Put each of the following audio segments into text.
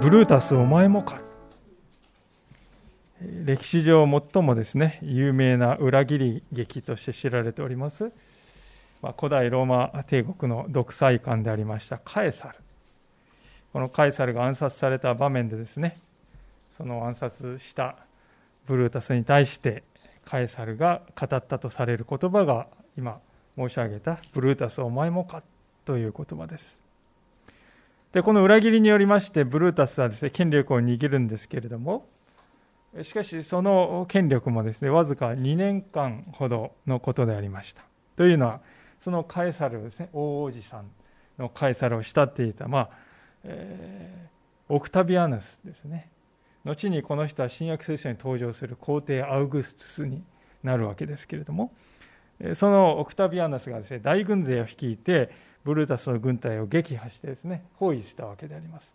ブルータスお前もか歴史上最もですね有名な裏切り劇として知られております、まあ、古代ローマ帝国の独裁官でありましたカエサル。このカエサルが暗殺された場面でですねその暗殺したブルータスに対してカエサルが語ったとされる言葉が今申し上げたブルータスお前もかという言葉です。で、この裏切りによりまして、ブルータスはですね、権力を握るんですけれども、しかし、その権力もですね、わずか2年間ほどのことでありました。というのは、そのカエサルですね、大王子さんのカエサルを慕っていた、まあ、えー、オクタビアヌスですね。後にこの人は新約聖書に登場する皇帝アウグストゥスになるわけですけれども、そのオクタビアナスがですね、大軍勢を率いて、ブルータスの軍隊を撃破してですね包囲したわけであります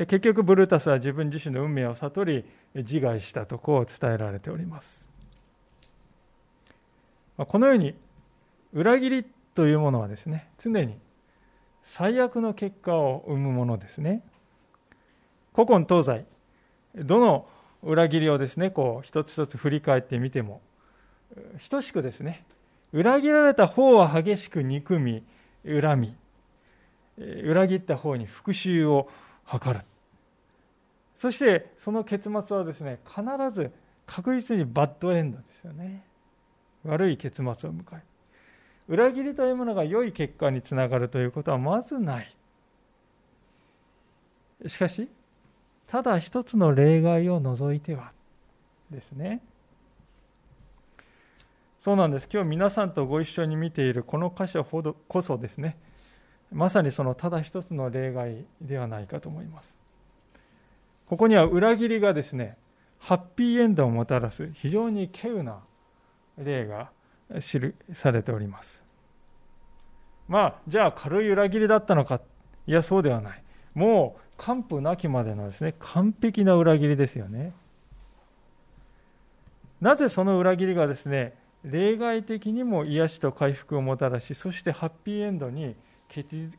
で結局ブルータスは自分自身の運命を悟り自害したとこう伝えられております。このように裏切りというものはですね常に最悪の結果を生むものですね。古今東西どの裏切りをですねこう一つ一つ振り返ってみても等しくですね裏切られた方は激しく憎み恨み裏切った方に復讐を図るそしてその結末はですね必ず確実にバッドエンドですよね。悪い結末を迎える。裏切りというものが良い結果につながるということはまずない。しかしただ一つの例外を除いてはですね。そうなんです。今日皆さんとご一緒に見ているこの箇所ほどこそですね、まさにそのただ一つの例外ではないかと思います。ここには裏切りがですね、ハッピーエンドをもたらす非常に稀有な例が記されております。まあ、じゃあ軽い裏切りだったのか。いや、そうではない。もう、完膚なきまでのですね、完璧な裏切りですよね。なぜその裏切りがですね、例外的にも癒しと回復をもたらしそしてハッピーエンドに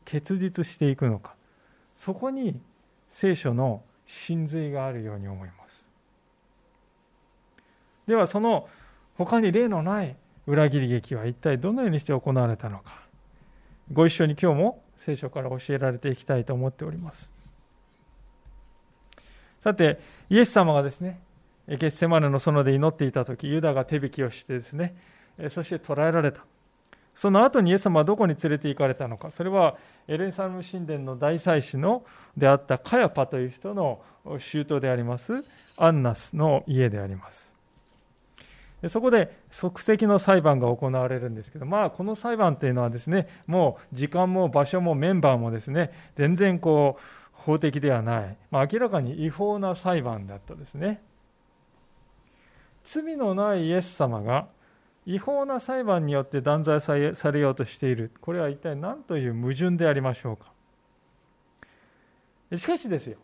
結実していくのかそこに聖書の真髄があるように思います。ではその他に例のない裏切り劇は一体どのようにして行われたのか。ご一緒に今日も聖書から教えられていきたいと思っております。さてイエス様がですねゲッセマネの園で祈っていた時ユダが手引きをしてですねそして捕らえられた。その後にイエス様はどこに連れて行かれたのか。それはエルサレム神殿の大祭司のであったカヤパという人の舅でありますアンナスの家であります。そこで即席の裁判が行われるんですけど、まあ、この裁判というのはですね、もう時間も場所もメンバーもですね、全然こう、法的ではない、まあ、明らかに違法な裁判だったですね。罪のないイエス様が違法な裁判によって断罪されようとしている。これは一体何という矛盾でありましょうか。しかしですよ。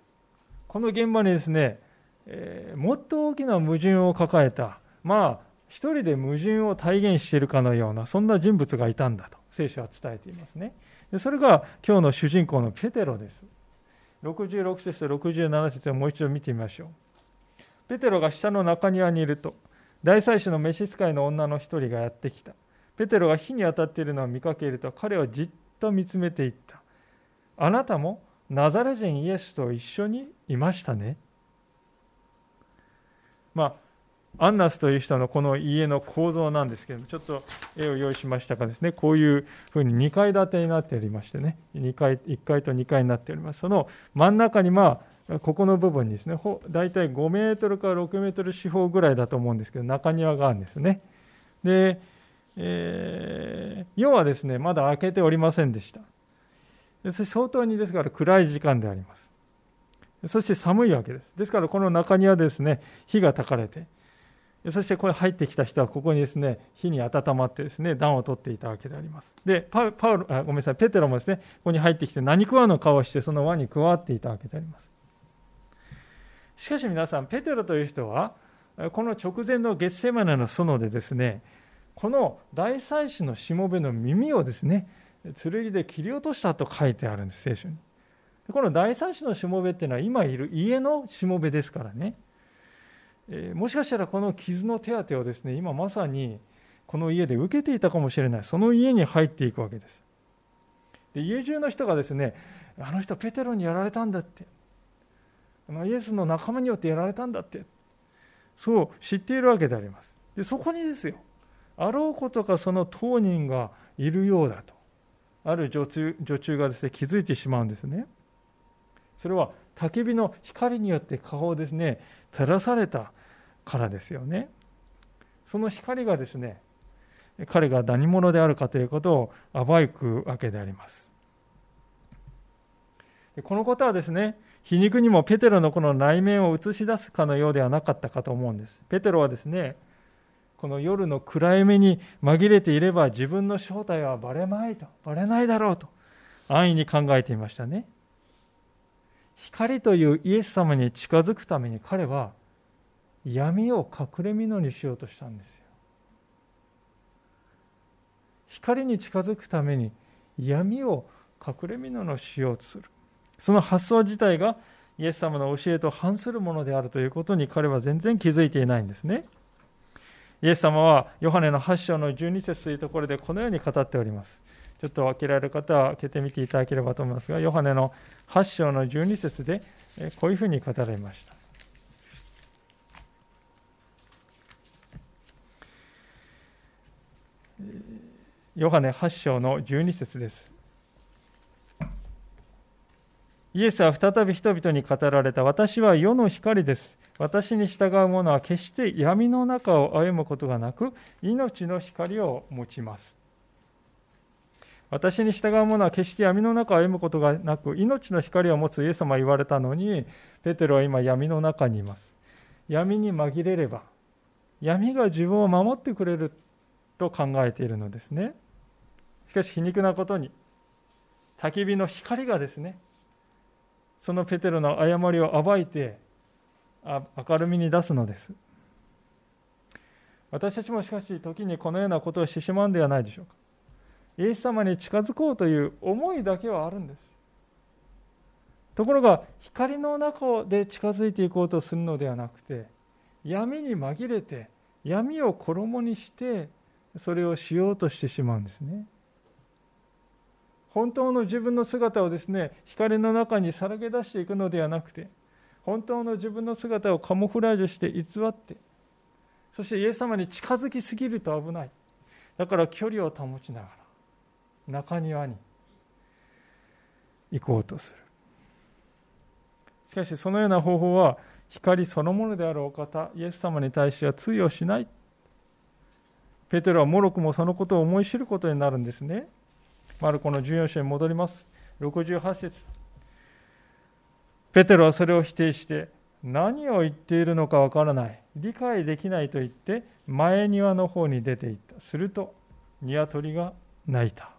この現場にですね、えー、もっと大きな矛盾を抱えた。まあ一人で矛盾を体現しているかのようなそんな人物がいたんだと聖書は伝えていますね。でそれが今日の主人公のペテロです。66節と67節をもう一度見てみましょう。ペテロが下の中庭にいると、大祭司の召使いの女の一人がやってきた。ペテロが火に当たっているのを見かけると、彼はじっと見つめていった。あなたもナザレ人イエスと一緒にいましたね。まあ、アンナスという人のこの家の構造なんですけども、ちょっと絵を用意しましたがですね、こういうふうに2階建てになっておりましてね、2階、1階と2階になっております。その真ん中にまあ、ここの部分にですね、大体5メートルから6メートル四方ぐらいだと思うんですけど、中庭があるんですね。で、えー、夜はですね、まだ開けておりませんでした。相当にですから暗い時間であります。そして寒いわけです。ですからこの中にはですね、火が焚かれて、そしてこれ入ってきた人はここにですね、火に温まってですね、暖を取っていたわけであります。で、パウパウあごめんなさい、ペテロもですね、ここに入ってきて何食わぬ顔をしてその輪に加わっていたわけであります。しかし皆さん、ペテロという人は、この直前の月世マネの園でですね、この大祭司のしもべの耳をですね、剣で切り落としたと書いてあるんです、聖書に。この大祭司のしもべっていうのは今いる家のしもべですからね。えー、もしかしたらこの傷の手当てをですね、今まさにこの家で受けていたかもしれない。その家に入っていくわけです。で家中の人がですね、あの人ペテロにやられたんだって。のイエスの仲間によってやられたんだって。そう知っているわけであります。でそこにですよ、あろうことかその当人がいるようだと。ある女中女中がですね気づいてしまうんですね。それは焚き火の光によって顔をですね照らされたからですよね。その光がですね彼が何者であるかということを暴くわけであります。このことはですね皮肉にもペテロのこの内面を映し出すかのようではなかったかと思うんです。ペテロはですねこの夜の暗闇に紛れていれば自分の正体はバレまいと、バレないだろうと安易に考えていましたね。光というイエス様に近づくために彼は闇を隠れ蓑にしようとしたんですよ。光に近づくために闇を隠れ蓑のしようとする。その発想自体がイエス様の教えと反するものであるということに彼は全然気づいていないんですね。イエス様はヨハネの8章の12節というところでこのように語っております。ちょっと開けられる方は開けてみていただければと思いますが、ヨハネの8章の12節でこういうふうに語られました。ヨハネ8章の12節です。イエスは再び人々に語られた、私は世の光です。私に従う者は決して闇の中を歩むことがなく、命の光を持ちます。私に従う者は決して闇の中を歩むことがなく、命の光を持つイエス様は言われたのに、ペテロは今闇の中にいます。闇に紛れれば、闇が自分を守ってくれると考えているのですね。しかし皮肉なことに、焚き火の光がですね、そのペテロの誤りを暴いて、明るみに出すのです。私たちもしかし時にこのようなことをしてしまうんではないでしょうか。イエス様に近づこうという思いだけはあるんです。ところが光の中で近づいていこうとするのではなくて闇に紛れて闇を衣にしてそれをしようとしてしまうんですね。本当の自分の姿をですね光の中にさらけ出していくのではなくて本当の自分の姿をカモフラージュして偽ってそしてイエス様に近づきすぎると危ない。だから距離を保ちながら中庭に行こうとする。しかしそのような方法は光そのものであるお方イエス様に対しては通用しない。ペテロはもろくもそのことを思い知ることになるんですね。マルコの14章に戻ります。68節。ペテロはそれを否定して何を言っているのかわからない。理解できないと言って前庭の方に出て行った。すると鶏が鳴いた。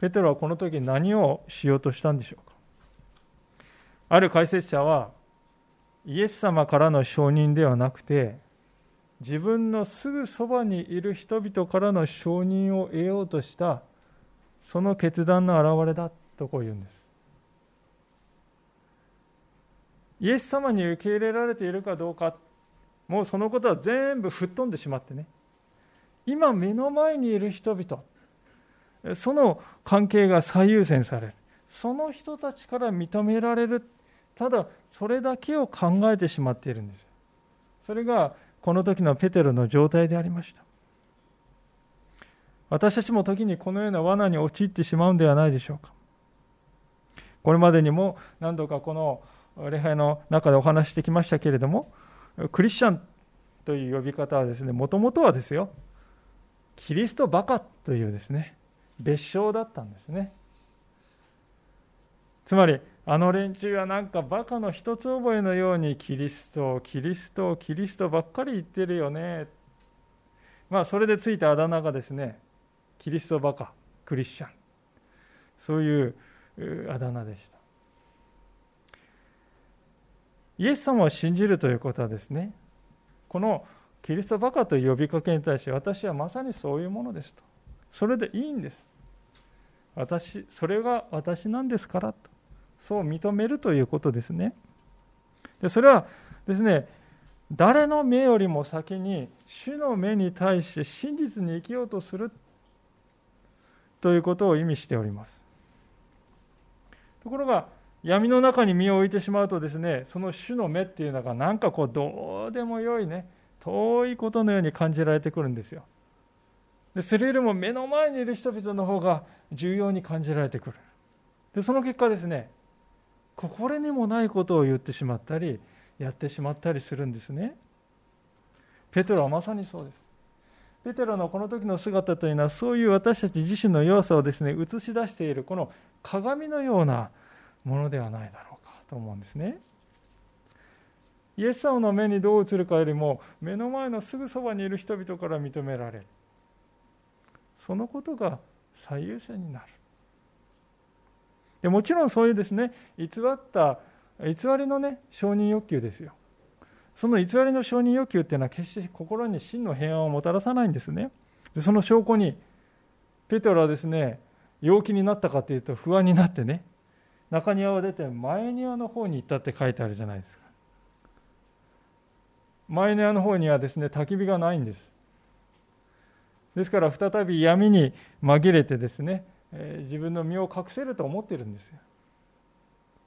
ペテロはこの時何をしようとしたんでしょうか。ある解説者はイエス様からの承認ではなくて自分のすぐそばにいる人々からの承認を得ようとしたその決断の表れだとこう言うんです。イエス様に受け入れられているかどうか、もうそのことは全部吹っ飛んでしまってね、今目の前にいる人々、その関係が最優先される。その人たちから認められる。ただ、それだけを考えてしまっているんです。それが、この時のペテロの状態でありました。私たちも時にこのような罠に陥ってしまうんではないでしょうか。これまでにも何度かこの礼拝の中でお話してきましたけれども、クリスチャンという呼び方はですね、もともとはですよ、キリストバカというですね、別称だったんですね。つまりあの連中はなんかバカの一つ覚えのようにキリストキリストキリストばっかり言ってるよね。まあそれでついたあだ名がですねキリストバカクリスチャン。そういうあだ名でした。イエス様を信じるということはですねこのキリストバカという呼びかけに対して私はまさにそういうものですと。それでいいんです。私それが私なんですからと。そう認めるということですね。でそれはですね誰の目よりも先に主の目に対して真実に生きようとするということを意味しております。ところが闇の中に身を置いてしまうとですねその主の目っていうのがなんかこうどうでもよいね遠いことのように感じられてくるんですよ。でそれよりも目の前にいる人々の方が重要に感じられてくる。でその結果ですね心にもないことを言ってしまったりやってしまったりするんですね。ペトロはまさにそうです。ペテロのこの時の姿というのはそういう私たち自身の弱さをですね映し出しているこの鏡のようなものではないだろうかと思うんですね。イエス様の目にどう映るかよりも目の前のすぐそばにいる人々から認められる。そのことが最優先になる。でもちろんそういうですね偽った偽りのね承認欲求ですよ。その偽りの承認欲求っていうのは決して心に真の平安をもたらさないんですね。でその証拠にペトロはですね陽気になったかというと不安になってね中庭を出て前庭の方に行ったって書いてあるじゃないですか。前庭の方にはですね焚き火がないんです。ですから再び闇に紛れてですね、え、自分の身を隠せると思っているんですよ。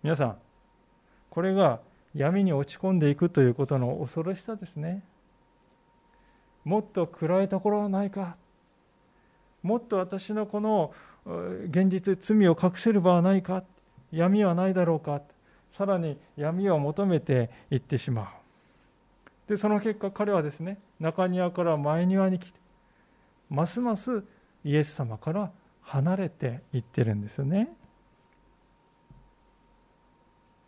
皆さんこれが闇に落ち込んでいくということの恐ろしさですね。もっと暗いところはないか。もっと私のこの現実罪を隠せる場はないか。闇はないだろうか。さらに闇を求めていってしまう。でその結果彼はですね中庭から前庭に来てますますイエス様から離れていってるんですよね。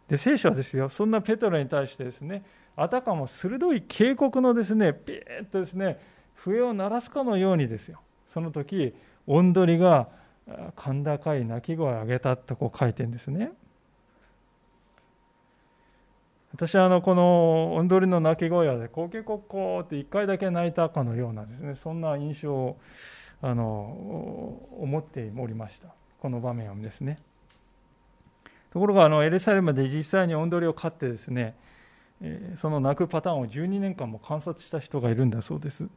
で聖書はですよそんなペトロに対してですねあたかも鋭い警告のですねピーッとですね笛を鳴らすかのようにですよ。その時おんどりが甲高い鳴き声を上げたとこう書いてるんですね。私はあのこのおんどりの鳴き声はねコケコッコーって一回だけ泣いたかのようなですねそんな印象をあの思っておりました。この場面をですね。ところがあのエルサレムで実際におんどりを飼ってですねその泣くパターンを12年間も観察した人がいるんだそうです。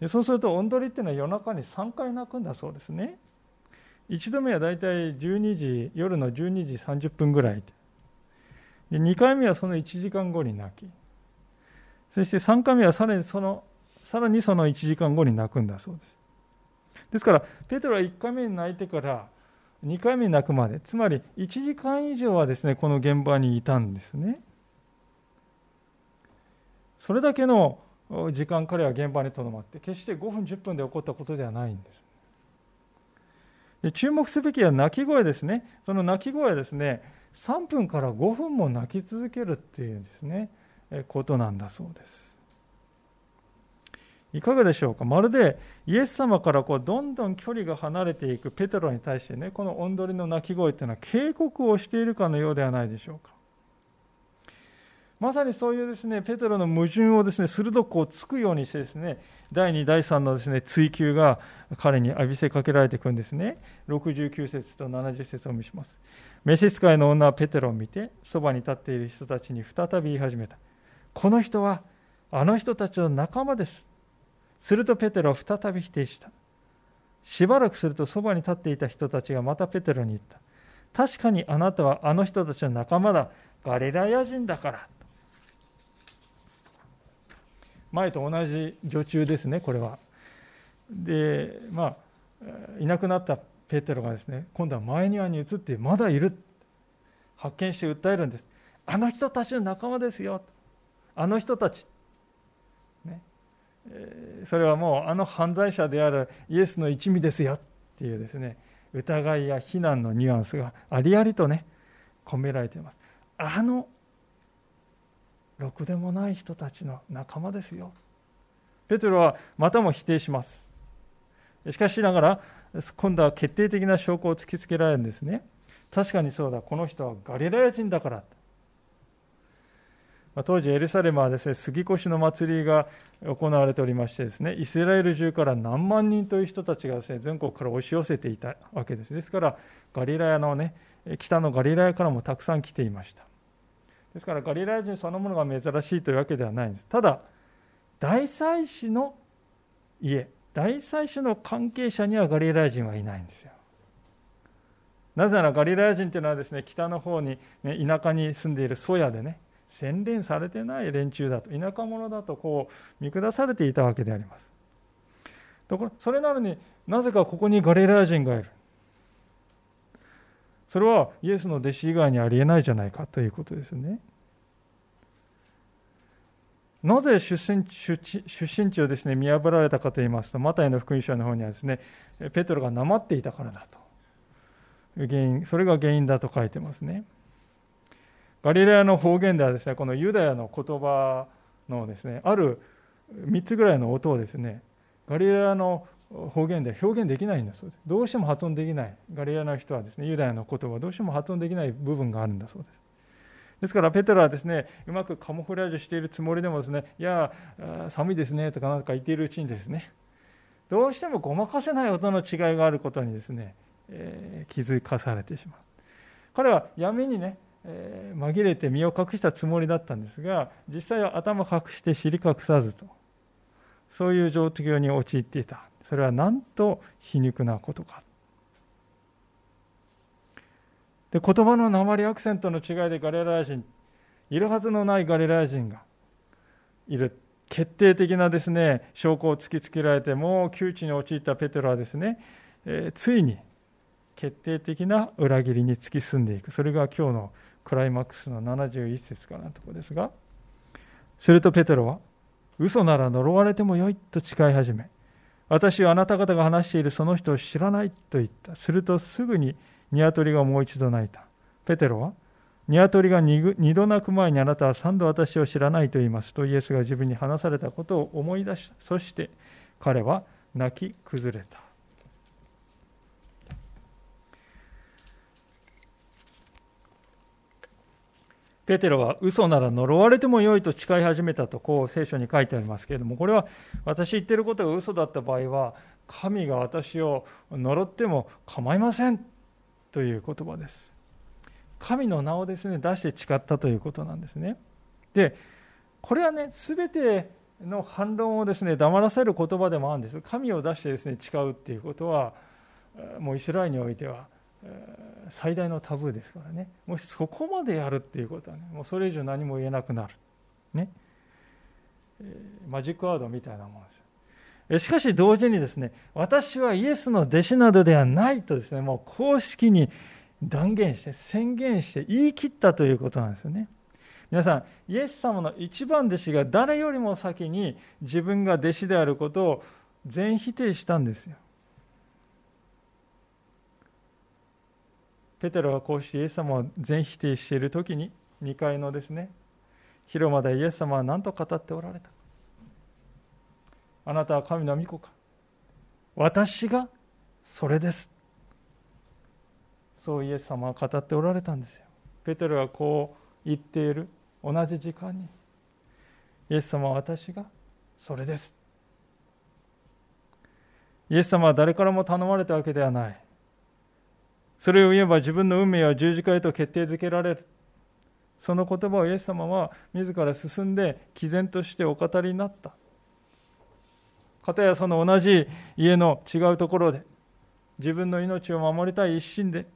でそうするとおんどりっていうのは夜中に3回泣くんだそうですね。1度目はだいたい12時夜の12時30分ぐらい。で2回目はその1時間後に泣き。そして3回目はさらにそのさらにその1時間後に泣くんだそうです。ですからペトロは1回目に泣いてから2回目に泣くまでつまり1時間以上はですねこの現場にいたんですね。それだけの時間彼は現場にとどまって決して5分10分で起こったことではないんです。で注目すべきは泣き声ですね。その泣き声はですね3分から5分も泣き続けるっていうですねことなんだそうです。いかがでしょうか？まるでイエス様からこうどんどん距離が離れていくペトロに対してねこのおんどりの鳴き声というのは警告をしているかのようではないでしょうか？まさにそういうですねペトロの矛盾をですね鋭くこうつくようにしてですね第2第3のですね追及が彼に浴びせかけられていくんですね。69節と70節を見します。召使いの女はペテロを見てそばに立っている人たちに再び言い始めた。この人はあの人たちの仲間です。するとペテロは再び否定した。しばらくするとそばに立っていた人たちがまたペテロに言った。確かにあなたはあの人たちの仲間だ。ガリラヤ人だから。前と同じ女中ですね、これは。で、まあ、いなくなったペテロがですね、今度は前庭に移ってまだいる。発見して訴えるんです。あの人たちの仲間ですよ。あの人たち。それはもうあの犯罪者であるイエスの一味ですよっていうですね疑いや非難のニュアンスがありありとね込められています。あのろくでもない人たちの仲間ですよ。ペテロはまたも否定します。しかしながら今度は決定的な証拠を突きつけられるんですね。確かにそうだ。この人はガリラヤ人だから。当時エルサレムはですね杉越の祭りが行われておりましてですねイスラエル中から何万人という人たちがですね全国から押し寄せていたわけです。ですからガリラヤのね北のガリラヤからもたくさん来ていました。ですからガリラヤ人そのものが珍しいというわけではないんです。ただ大祭司の家大祭司の関係者にはガリラヤ人はいないんですよ。なぜならガリラヤ人というのはですね北の方に、ね、田舎に住んでいるソヤでね洗練されてない連中だと田舎者だとこう見下されていたわけであります。ところそれなのになぜかここにガリラヤ人がいる。それはイエスの弟子以外にありえないじゃないかということですね。なぜ出身出身地をですね見破られたかといいますとマタイの福音書の方にはですねペトロがなまっていたからだと。原因それが原因だと書いてますね。ガリラヤの方言ではですね、このユダヤの言葉のですね、ある3つぐらいの音をですね、ガリラヤの方言で表現できないんだそうです。どうしても発音できない。ガリラヤの人はですね、ユダヤの言葉、どうしても発音できない部分があるんだそうです。ですからペテロはですね、うまくカモフラージュしているつもりでもですね、いや、寒いですねとかなんか言っているうちにですね、どうしてもごまかせない音の違いがあることにですね、えー、気づかされてしまう。彼は闇にね、えー、紛れて身を隠したつもりだったんですが実際は頭隠して尻隠さずと。そういう状況に陥っていた。それはなんと皮肉なことか。で言葉の鉛アクセントの違いでガリラヤ人いるはずのないガリラヤ人がいる。決定的なですね証拠を突きつけられてもう窮地に陥ったペテロはですね、えー、ついに決定的な裏切りに突き進んでいく。それが今日のクライマックスの71節からのところですが、するとペテロは、嘘なら呪われてもよいと誓い始め、私はあなた方が話しているその人を知らないと言った。するとすぐに鶏がもう一度鳴いた。ペテロは、鶏が二度鳴く前にあなたは三度私を知らないと言いますとイエスが自分に話されたことを思い出した。そして彼は泣き崩れた。ペテロは嘘なら呪われてもよいと誓い始めたとこう聖書に書いてありますけれどもこれは私言ってることが嘘だった場合は神が私を呪っても構いませんという言葉です。神の名をですね出して誓ったということなんですね。でこれはね全ての反論をですね黙らせる言葉でもあるんです。神を出してですね誓うっていうことはもうイスラエルにおいては最大のタブーですからね。もしそこまでやるっていうことはねもうそれ以上何も言えなくなる。ね、マジックワードみたいなものですしかし同時にですね私はイエスの弟子などではないとですねもう公式に断言して宣言して言い切ったということなんですよね。皆さんイエス様の一番弟子が誰よりも先に自分が弟子であることを全否定したんですよ。ペテロがこうしてイエス様を全否定している時に2階のですね。広間でイエス様は何と語っておられたあなたは神の御子か。私がそれです。そうイエス様は語っておられたんですよ。ペテロがこう言っている。同じ時間に。イエス様は私がそれです。イエス様は誰からも頼まれたわけではない。それを言えば自分の運命は十字架へと決定づけられる。その言葉をイエス様は自ら進んで毅然としてお語りになった。かたやその同じ家の違うところで自分の命を守りたい一心で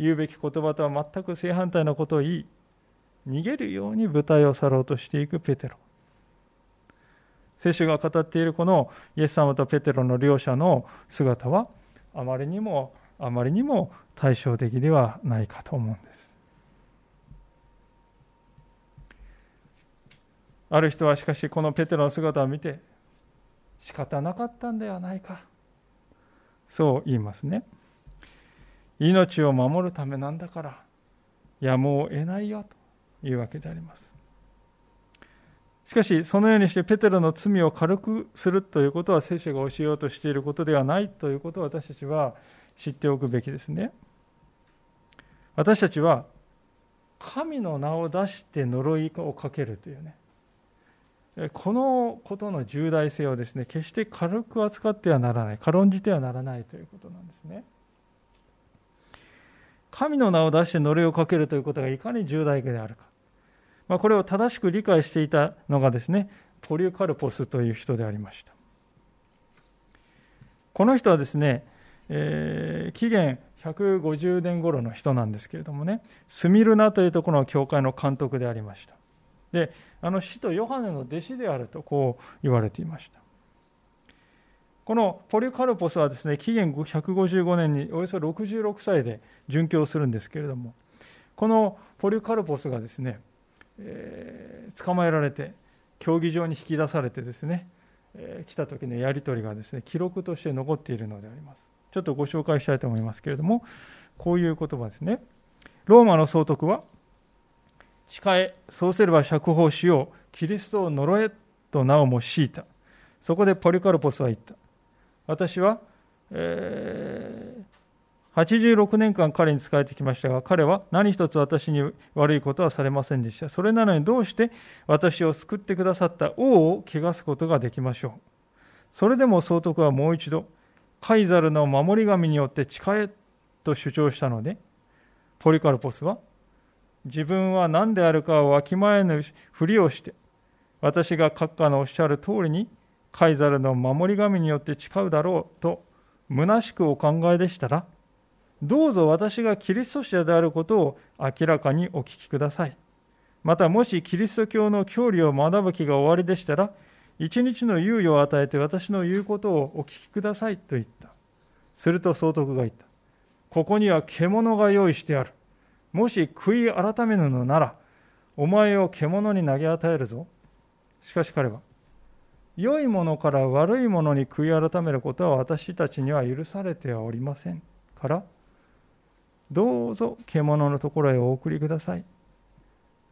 言うべき言葉とは全く正反対のことを言い逃げるように舞台を去ろうとしていくペテロ聖書が語っているこのイエス様とペテロの両者の姿はあまりにもあまりにも対照的ではないかと思うんです。ある人はしかしこのペテロの姿を見て仕方なかったんではないか。そう言いますね。命を守るためなんだからやむを得ないよというわけであります。しかしそのようにしてペテロの罪を軽くするということは聖書が教えようとしていることではないということを私たちは知っておくべきですね。私たちは神の名を出して呪いをかけるというね。このことの重大性をですね決して軽く扱ってはならない軽んじてはならないということなんですね。神の名を出して呪いをかけるということがいかに重大であるか、まあ、これを正しく理解していたのがですねポリュカルポスという人でありました。この人はですね、えー、紀元150年頃の人なんですけれどもねスミルナというところの教会の監督でありました。であの使徒ヨハネの弟子であるとこう言われていました。このポリカルポスはですね紀元155年におよそ66歳で殉教するんですけれどもこのポリカルポスがですね、えー、捕まえられて競技場に引き出されてですね、えー、来た時のやり取りがですね記録として残っているのであります。ちょっとご紹介したいと思いますけれどもこういう言葉ですねローマの総督は誓え、そうすれば釈放しよう、キリストを呪えとなおも強いた。そこでポリカルポスは言った。私は、えー、86年間彼に仕えてきましたが、彼は何一つ私に悪いことはされませんでした。それなのにどうして私を救ってくださった王を汚すことができましょう。それでも総督はもう一度、カイザルの守り神によって誓えと主張したので、ポリカルポスは自分は何であるかをわきまえぬふりをして、私が閣下のおっしゃる通りに、カイザルの守り神によって誓うだろうと、虚しくお考えでしたら、どうぞ私がキリスト者であることを明らかにお聞きください。また、もしキリスト教の教理を学ぶ気が終わりでしたら、一日の猶予を与えて私の言うことをお聞きくださいと言った。すると総督が言った。ここには獣が用意してある。もし悔い改めぬのなら、お前を獣に投げ与えるぞ。しかし彼は、良いものから悪いものに悔い改めることは私たちには許されてはおりませんから、どうぞ獣のところへお送りください。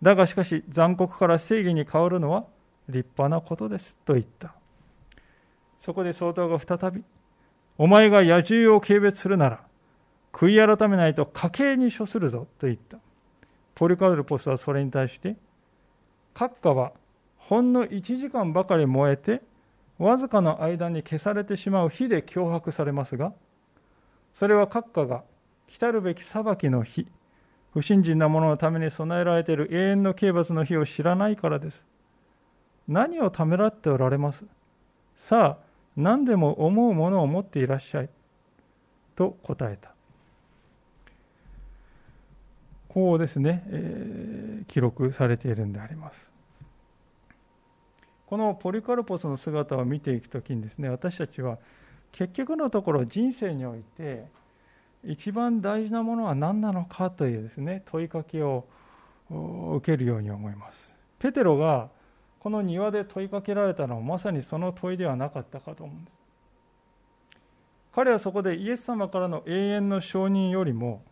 だがしかし残酷から正義に変わるのは立派なことですと言った。そこで総統が再び、お前が野獣を軽蔑するなら、悔い改めないと家計に処するぞと言った。ポリカルポスはそれに対して、閣下はほんの1時間ばかり燃えて、わずかの間に消されてしまう火で脅迫されますが、それは閣下が来たるべき裁きの日、不信心な者のために備えられている永遠の刑罰の日を知らないからです。何をためらっておられます？さあ、何でも思うものを持っていらっしゃい。と答えた。こうですね、えー、記録されているんであります。このポリカルポスの姿を見ていくときにですね、私たちは結局のところ人生において一番大事なものは何なのかというですね、問いかけを受けるように思います。ペテロがこの庭で問いかけられたのはまさにその問いではなかったかと思うんです。彼はそこでイエス様からの永遠の承認よりも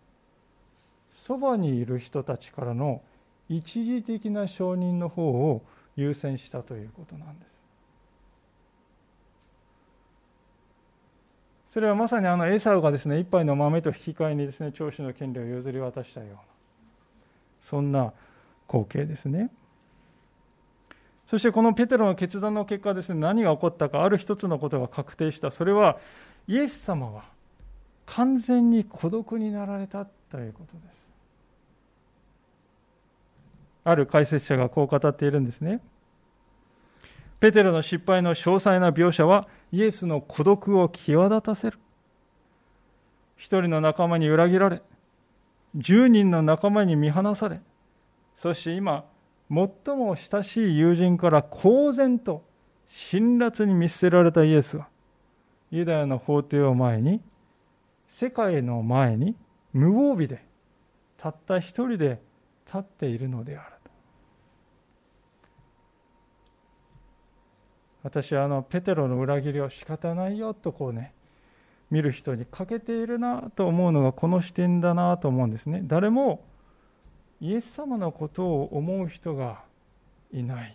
そばにいる人たちからの一時的な承認の方を優先したということなんです。それはまさにあのエサウがですね一杯の豆と引き換えにですね長子の権利を譲り渡したようなそんな光景ですね。そしてこのペテロの決断の結果ですね何が起こったかある一つのことが確定したそれはイエス様は完全に孤独になられたということです。ある解説者がこう語っているんですね。ペテロの失敗の詳細な描写はイエスの孤独を際立たせる。一人の仲間に裏切られ、十人の仲間に見放され、そして今、最も親しい友人から公然と辛辣に見捨てられたイエスは、ユダヤの法廷を前に、世界の前に無防備で、たった一人で立っているのである。私はあのペテロの裏切りを仕方ないよとこうね見る人に欠けているなと思うのがこの視点だなと思うんですね誰もイエス様のことを思う人がいない。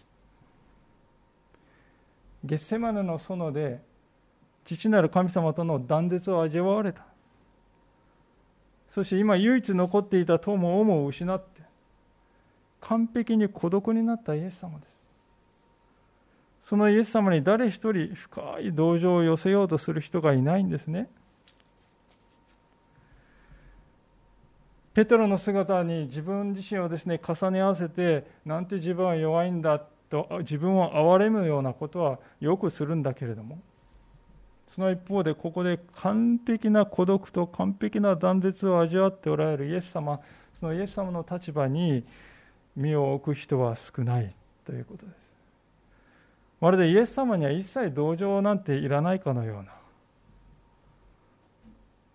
ゲッセマネの園で父なる神様との断絶を味わわれた。そして今唯一残っていた友をも失って完璧に孤独になったイエス様です。そのイエス様に誰一人深い同情を寄せようとする人がいないんですね。ペテロの姿に自分自身をですね重ね合わせてなんて自分は弱いんだと自分を憐れむようなことはよくするんだけれどもその一方でここで完璧な孤独と完璧な断絶を味わっておられるイエス様そのイエス様の立場に身を置く人は少ないということです。まるでイエス様には一切同情なんていらないかのような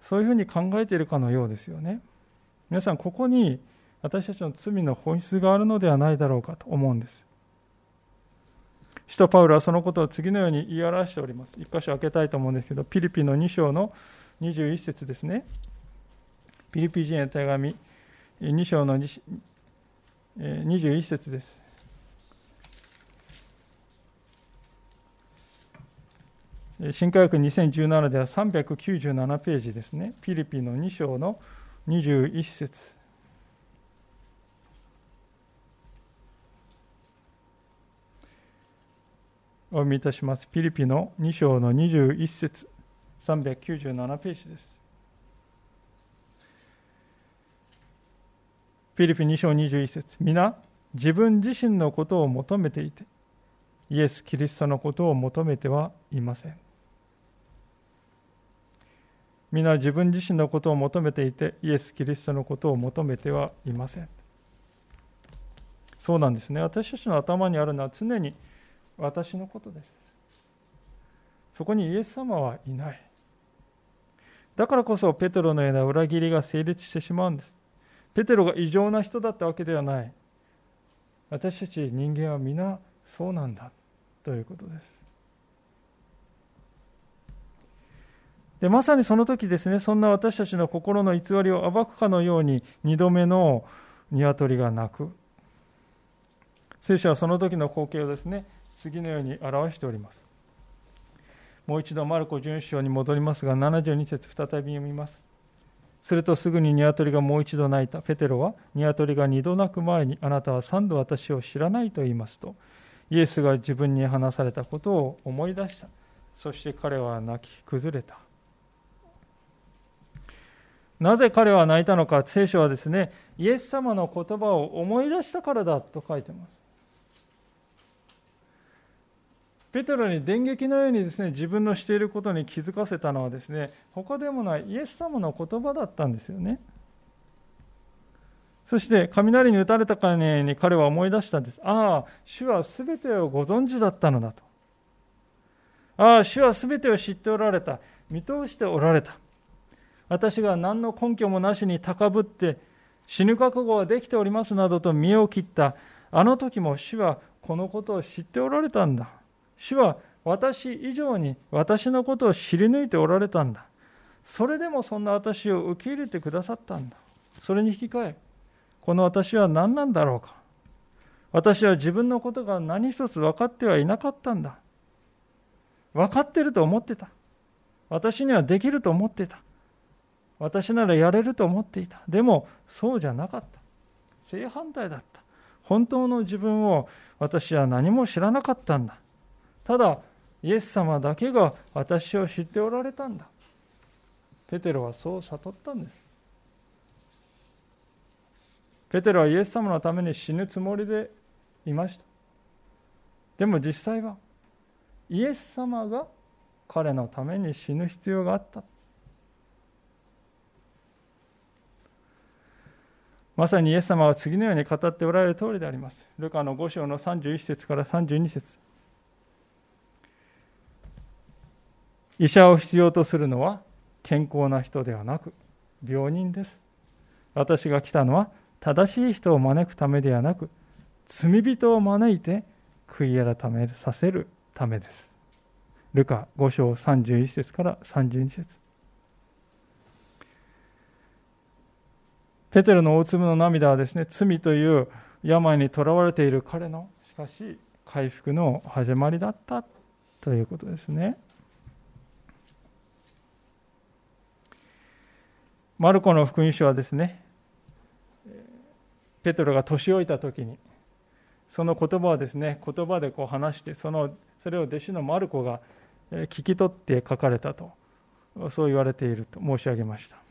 そういうふうに考えているかのようですよね。皆さんここに私たちの罪の本質があるのではないだろうかと思うんです使徒パウルはそのことを次のように言い表しております。一箇所開けたいと思うんですけど、ピリピの2章の21節ですね。ピリピ人への手紙、2章の21節です。新科学2017では397ページですね。ピリピの2章の21節お読みいたします。ピリピの2章の21節397ページです。ピリピ2章21節皆、自分自身のことを求めていて、イエス・キリストのことを求めてはいません。皆、自分自身のことを求めていて、イエス・キリストのことを求めてはいません。そうなんですね。私たちの頭にあるのは常に私のことです。そこにイエス様はいない。だからこそペテロのような裏切りが成立してしまうんです。ペテロが異常な人だったわけではない。私たち人間は皆そうなんだ。ということです。でまさにその時ですねそんな私たちの心の偽りを暴くかのように二度目の鶏が鳴く聖書はその時の光景をですね次のように表しております。もう一度マルコ準章に戻りますが、72節再び読みます。するとすぐに鶏がもう一度鳴いた。ペテロは、鶏が二度鳴く前に、あなたは三度私を知らないと言いますと、イエスが自分に話されたことを思い出した。そして彼は泣き崩れた。なぜ彼は泣いたのか、聖書はですね、イエス様の言葉を思い出したからだと書いてます。ペテロに電撃のようにですね自分のしていることに気づかせたのはですね他でもないイエス様の言葉だったんですよね。そして雷に打たれたかに彼は思い出したんです。ああ主は全てをご存知だったのだと。ああ主は全てを知っておられた。見通しておられた。私が何の根拠もなしに高ぶって死ぬ覚悟はできておりますなどと身を切ったあの時も主はこのことを知っておられたんだ主は私以上に私のことを知り抜いておられたんだ。それでもそんな私を受け入れてくださったんだ。それに引き換え、この私は何なんだろうか。私は自分のことが何一つ分かってはいなかったんだ。分かってると思ってた。私にはできると思ってた。私ならやれると思っていた。でも、そうじゃなかった。正反対だった。本当の自分を私は何も知らなかったんだ。ただイエス様だけが私を知っておられたんだペテロはそう悟ったんですペテロはイエス様のために死ぬつもりでいましたでも実際はイエス様が彼のために死ぬ必要があったまさにイエス様は次のように語っておられる通りであります。ルカの5章の31節から32節医者を必要とするのは健康な人ではなく病人です。私が来たのは正しい人を招くためではなく罪人を招いて悔い改めさせるためです。ルカ5章31節から32節ペテロの大粒の涙はですね、罪という病にとらわれている彼の、しかし、回復の始まりだったということですね。マルコの福音書はですね、ペテロが年老いた時に、その言葉をですね、言葉でこう話して、そのそれを弟子のマルコが聞き取って書かれたと、そう言われていると申し上げました。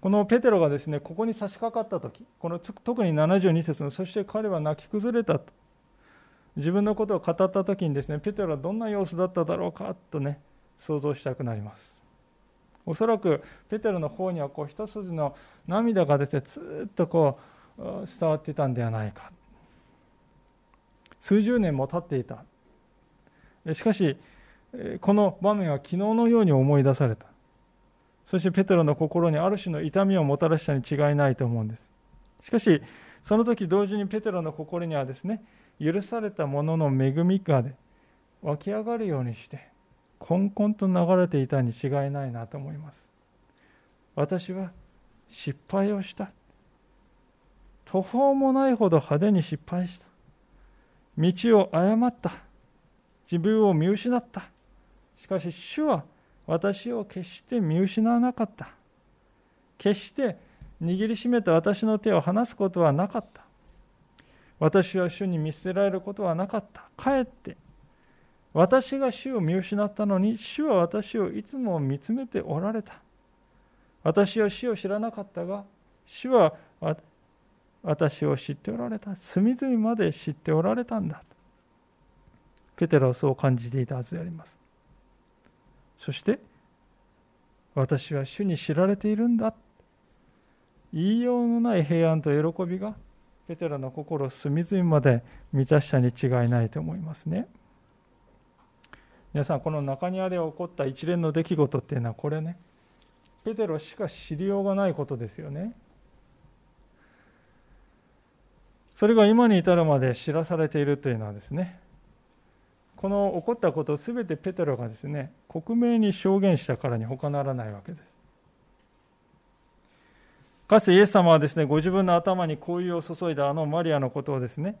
このペテロがですね、ここに差し掛かった時、この特に72節の、そして彼は泣き崩れたと。自分のことを語った時にですね、ペテロはどんな様子だっただろうかとね、想像したくなります。おそらくペテロの方にはこう一筋の涙が出てずっとこう伝わっていたんではないか。数十年も経っていた。しかし、この場面は昨日のように思い出された。そしてペテロの心にある種の痛みをもたらしたに違いないと思うんです。しかし、その時同時にペテロの心にはですね、許されたものの恵みがで湧き上がるようにして、こんこんと流れていたに違いないなと思います。私は失敗をした。途方もないほど派手に失敗した。道を誤った。自分を見失った。しかし主は私を決して見失わなかった。決して握りしめた私の手を離すことはなかった。私は主に見捨てられることはなかった。かえって、私が主を見失ったのに、主は私をいつも見つめておられた。私は主を知らなかったが、主は私を知っておられた。隅々まで知っておられたんだ。ペテロはそう感じていたはずであります。そして私は主に知られているんだ。言いようのない平安と喜びがペテロの心隅々まで満たしたに違いないと思いますね。皆さんこの中庭で起こった一連の出来事っていうのはこれね。ペテロしか知りようがないことですよね。それが今に至るまで知らされているというのはですね。この起こったことを全てペテロがですね克明に証言したからに他ならないわけです。かつてイエス様はですねご自分の頭に香油を注いだあのマリアのことをですね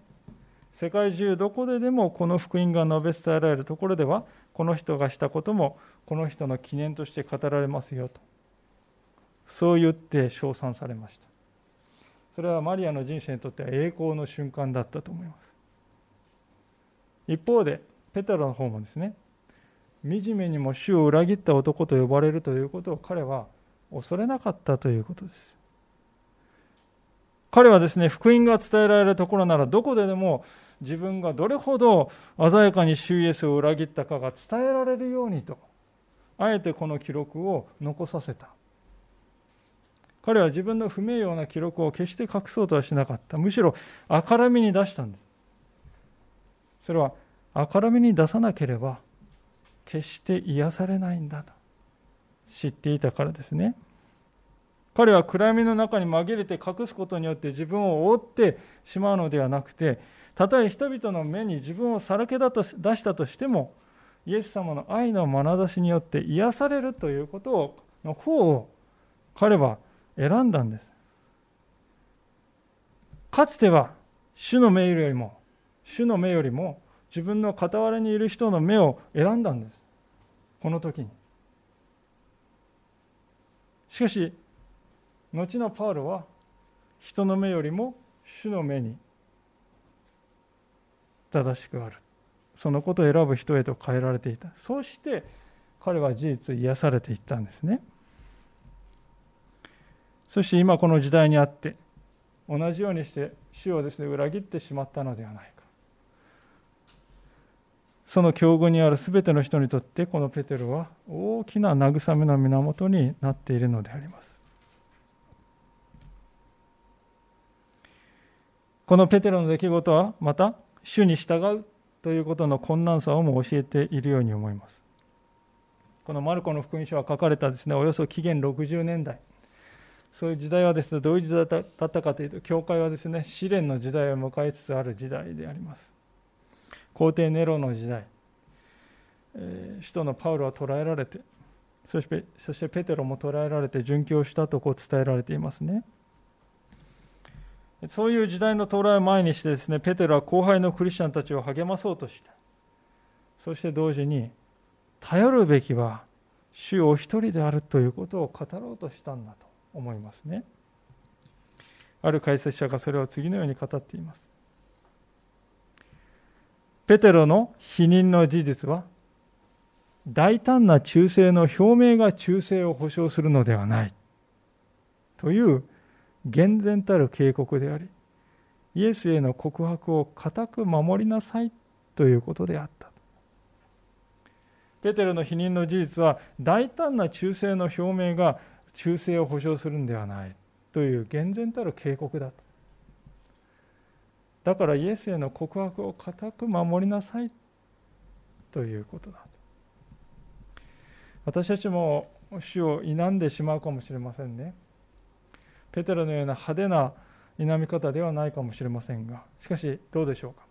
世界中どこででもこの福音が述べ伝えられるところではこの人がしたこともこの人の記念として語られますよとそう言って称賛されました。それはマリアの人生にとっては栄光の瞬間だったと思います。一方でペテロの方もですね惨めにも主を裏切った男と呼ばれるということを彼は恐れなかったということです。彼はですね福音が伝えられるところならどこででも自分がどれほど鮮やかに主イエスを裏切ったかが伝えられるようにとあえてこの記録を残させた。彼は自分の不名誉な記録を決して隠そうとはしなかった。むしろあからみに出したんです。それは明るみに出さなければ決して癒されないんだと。知っていたからですね。彼は暗闇の中に紛れて隠すことによって自分を覆ってしまうのではなくてたとえ人々の目に自分をさらけ出したとしてもイエス様の愛の眼差しによって癒されるということをの方を彼は選んだんです。かつては主の目よりも主の目よりも自分の傍らにいる人の目を選んだんです。この時に。しかし後のパウロは人の目よりも主の目に正しくある。そのことを選ぶ人へと変えられていた。そうして彼は事実癒されていったんですね。そして今この時代にあって同じようにして主をですね裏切ってしまったのではないか。その境遇にあるすべての人にとってこのペテロは大きな慰めの源になっているのであります。このペテロの出来事はまた主に従うということの困難さをも教えているように思います。このマルコの福音書は書かれたですねおよそ紀元60年代。そういう時代はですねどういう時代だったかというと教会はですね試練の時代を迎えつつある時代であります。皇帝ネロの時代、えー、首都のパウロは捕らえられてそしてそしてペテロも捕らえられて殉教したとこう伝えられていますね。そういう時代の到来を前にしてですね、ペテロは後輩のクリスチャンたちを励まそうとした。そして同時に、頼るべきは主お一人であるということを語ろうとしたんだと思いますね。ある解説者がそれを次のように語っています。ペテロの否認の事実は、大胆な忠誠の表明が忠誠を保証するのではないという厳然たる警告であり、イエスへの告白を固く守りなさいということであった。ペテロの否認の事実は、大胆な忠誠の表明が忠誠を保証するんではないという厳然たる警告だと。だからイエスへの告白を固く守りなさいということだ私たちも主を否んでしまうかもしれませんね。ペテロのような派手な否み方ではないかもしれませんが。しかしどうでしょうか。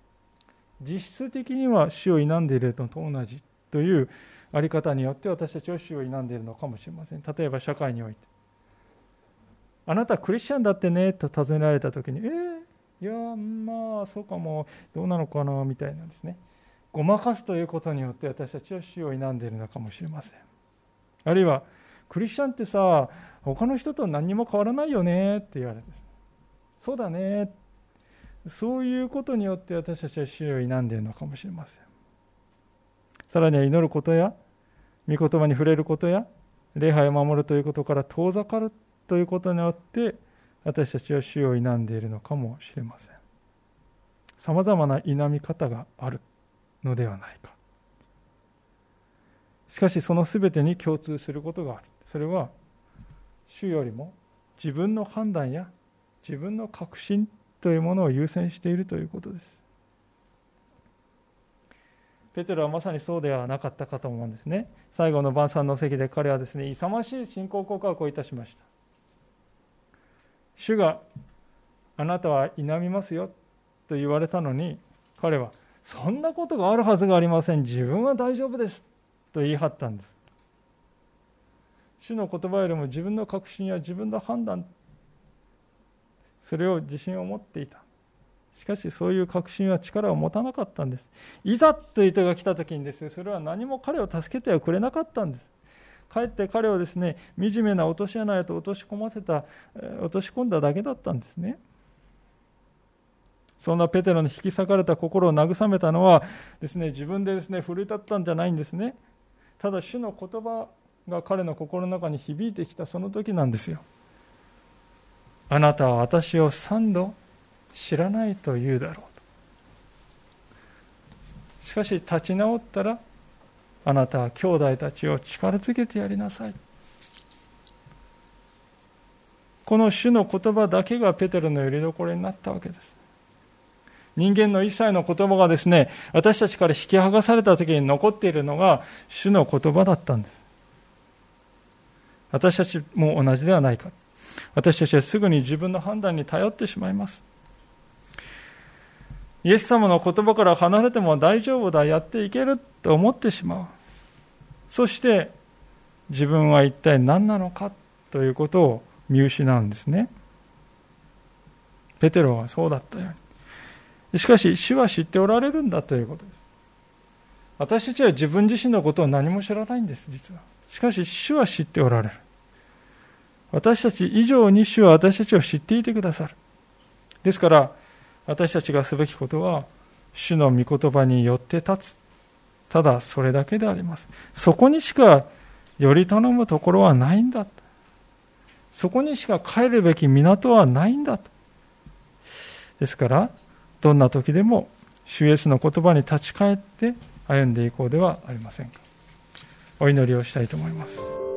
実質的には主を否んでいるのと同じというあり方によって私たちは主を否んでいるのかもしれません。例えば社会において。あなたクリスチャンだってねと尋ねられた時にえーいやまあそうかも。どうなのかなみたいなんですね。ごまかすということによって私たちは死を否んでいるのかもしれません。あるいはクリスチャンってさ他の人と何にも変わらないよねって言われて。そうだね。そういうことによって私たちは死を否んでいるのかもしれません。さらには祈ることや御言葉に触れることや礼拝を守るということから遠ざかるということによって私たちは主を否んでいるのかもしれません。さまざまな否み方があるのではないか。しかしその全てに共通することがある。それは主よりも自分の判断や自分の確信というものを優先しているということです。ペテロはまさにそうではなかったかと思うんですね。最後の晩餐の席で彼はですね勇ましい信仰告白をいたしました。主があなたは否みますよと言われたのに彼はそんなことがあるはずがありません。自分は大丈夫ですと言い張ったんです。主の言葉よりも自分の確信や自分の判断それを自信を持っていた。しかしそういう確信は力を持たなかったんです。いざという人が来た時にですねそれは何も彼を助けてはくれなかったんです。かえって彼をですね惨めな落とし穴へと落とし込ませた落とし込んだだけだったんですね。そんなペテロの引き裂かれた心を慰めたのはですね自分でですね奮い立ったんじゃないんですね。ただ主の言葉が彼の心の中に響いてきたその時なんですよ。あなたは私を三度知らないと言うだろう。しかし立ち直ったらあなたは兄弟たちを力づけてやりなさい。この主の言葉だけがペテロのよりどころになったわけです。人間の一切の言葉がですね、私たちから引き剥がされた時に残っているのが主の言葉だったんです。私たちも同じではないか。私たちはすぐに自分の判断に頼ってしまいます。イエス様の言葉から離れても大丈夫だ、やっていけると思ってしまう。そして自分は一体何なのかということを見失うんですね。ペテロはそうだったように。しかし、主は知っておられるんだということです。私たちは自分自身のことを何も知らないんです、実は。しかし、主は知っておられる。私たち以上に主は私たちを知っていてくださる。ですから、私たちがすべきことは、主の御言葉によって立つ。ただそれだけであります。そこにしかより頼むところはないんだ。そこにしか帰るべき港はないんだ。ですから、どんな時でも主イエスの言葉に立ち返って歩んでいこうではありませんか。お祈りをしたいと思います。